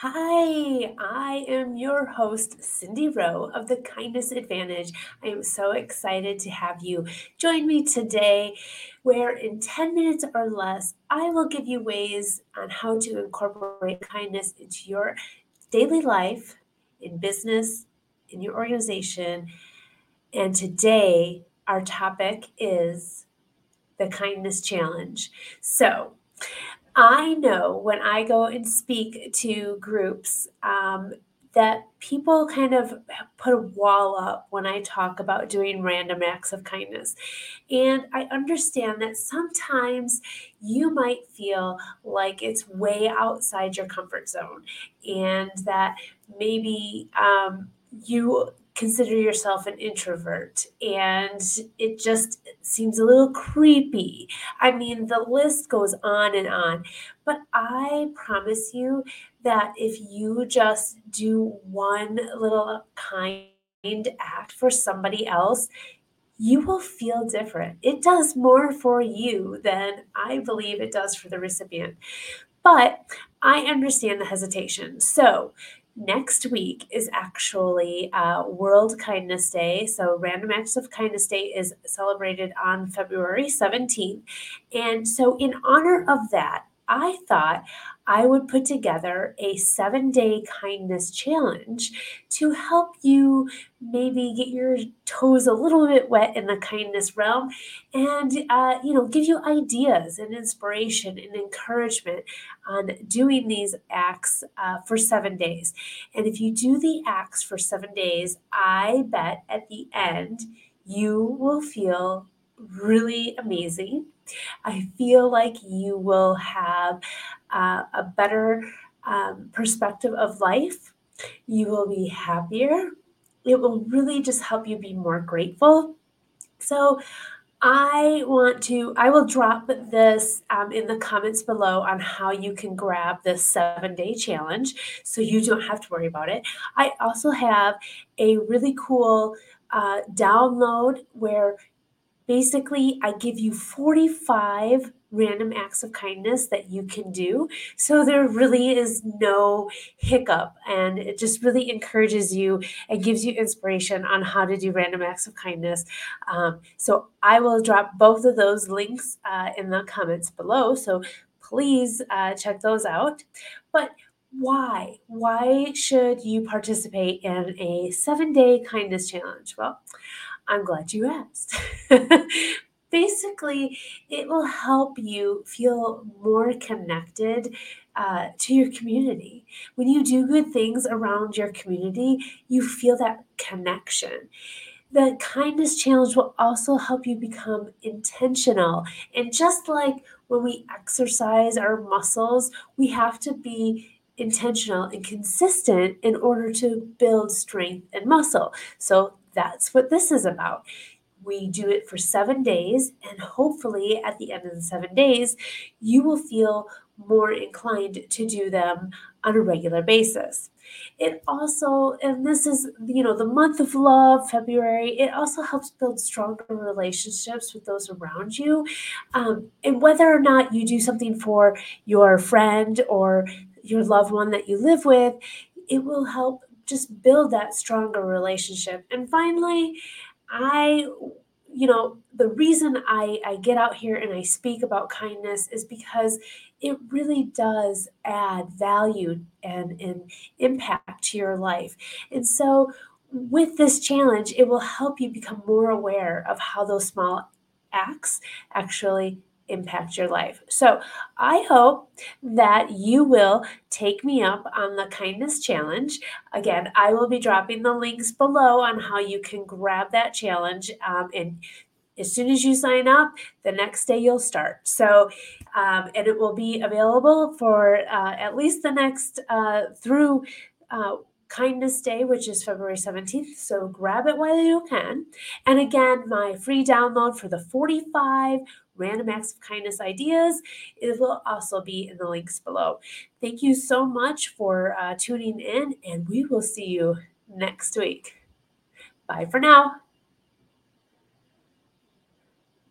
Hi, I am your host, Cindy Rowe of the Kindness Advantage. I am so excited to have you join me today, where in 10 minutes or less, I will give you ways on how to incorporate kindness into your daily life, in business, in your organization. And today, our topic is the Kindness Challenge. So, I know when I go and speak to groups um, that people kind of put a wall up when I talk about doing random acts of kindness. And I understand that sometimes you might feel like it's way outside your comfort zone and that maybe um, you consider yourself an introvert and it just seems a little creepy. I mean, the list goes on and on. But I promise you that if you just do one little kind act for somebody else, you will feel different. It does more for you than I believe it does for the recipient. But I understand the hesitation. So, next week is actually uh, World Kindness Day. So, Random Acts of Kindness Day is celebrated on February 17th. And so, in honor of that, I thought I would put together a seven day kindness challenge to help you maybe get your toes a little bit wet in the kindness realm and, uh, you know, give you ideas and inspiration and encouragement on doing these acts uh, for seven days. And if you do the acts for seven days, I bet at the end you will feel really amazing I feel like you will have uh, a better um, perspective of life. You will be happier. It will really just help you be more grateful. So, I want to, I will drop this um, in the comments below on how you can grab this seven day challenge so you don't have to worry about it. I also have a really cool uh, download where basically I give you 45 random acts of kindness that you can do. So there really is no hiccup and it just really encourages you and gives you inspiration on how to do random acts of kindness. Um, so I will drop both of those links uh, in the comments below. So please uh, check those out. But why? Why should you participate in a seven day kindness challenge? Well, I'm glad you asked. Basically, it will help you feel more connected uh, to your community. When you do good things around your community, you feel that connection. The kindness challenge will also help you become intentional. And just like when we exercise our muscles, we have to be intentional and consistent in order to build strength and muscle. So that's what this is about. We do it for seven days, and hopefully, at the end of the seven days, you will feel more inclined to do them on a regular basis. It also, and this is, you know, the month of love, February, it also helps build stronger relationships with those around you. Um, and whether or not you do something for your friend or your loved one that you live with, it will help just build that stronger relationship. And finally, I you know the reason I, I get out here and i speak about kindness is because it really does add value and, and impact to your life and so with this challenge it will help you become more aware of how those small acts actually impact your life. So I hope that you will take me up on the kindness challenge. Again, I will be dropping the links below on how you can grab that challenge. Um, and as soon as you sign up, the next day you'll start. So, um, and it will be available for uh, at least the next uh, through. Uh, Kindness Day, which is February 17th. So grab it while you can. And again, my free download for the 45 random acts of kindness ideas. It will also be in the links below. Thank you so much for uh, tuning in, and we will see you next week. Bye for now.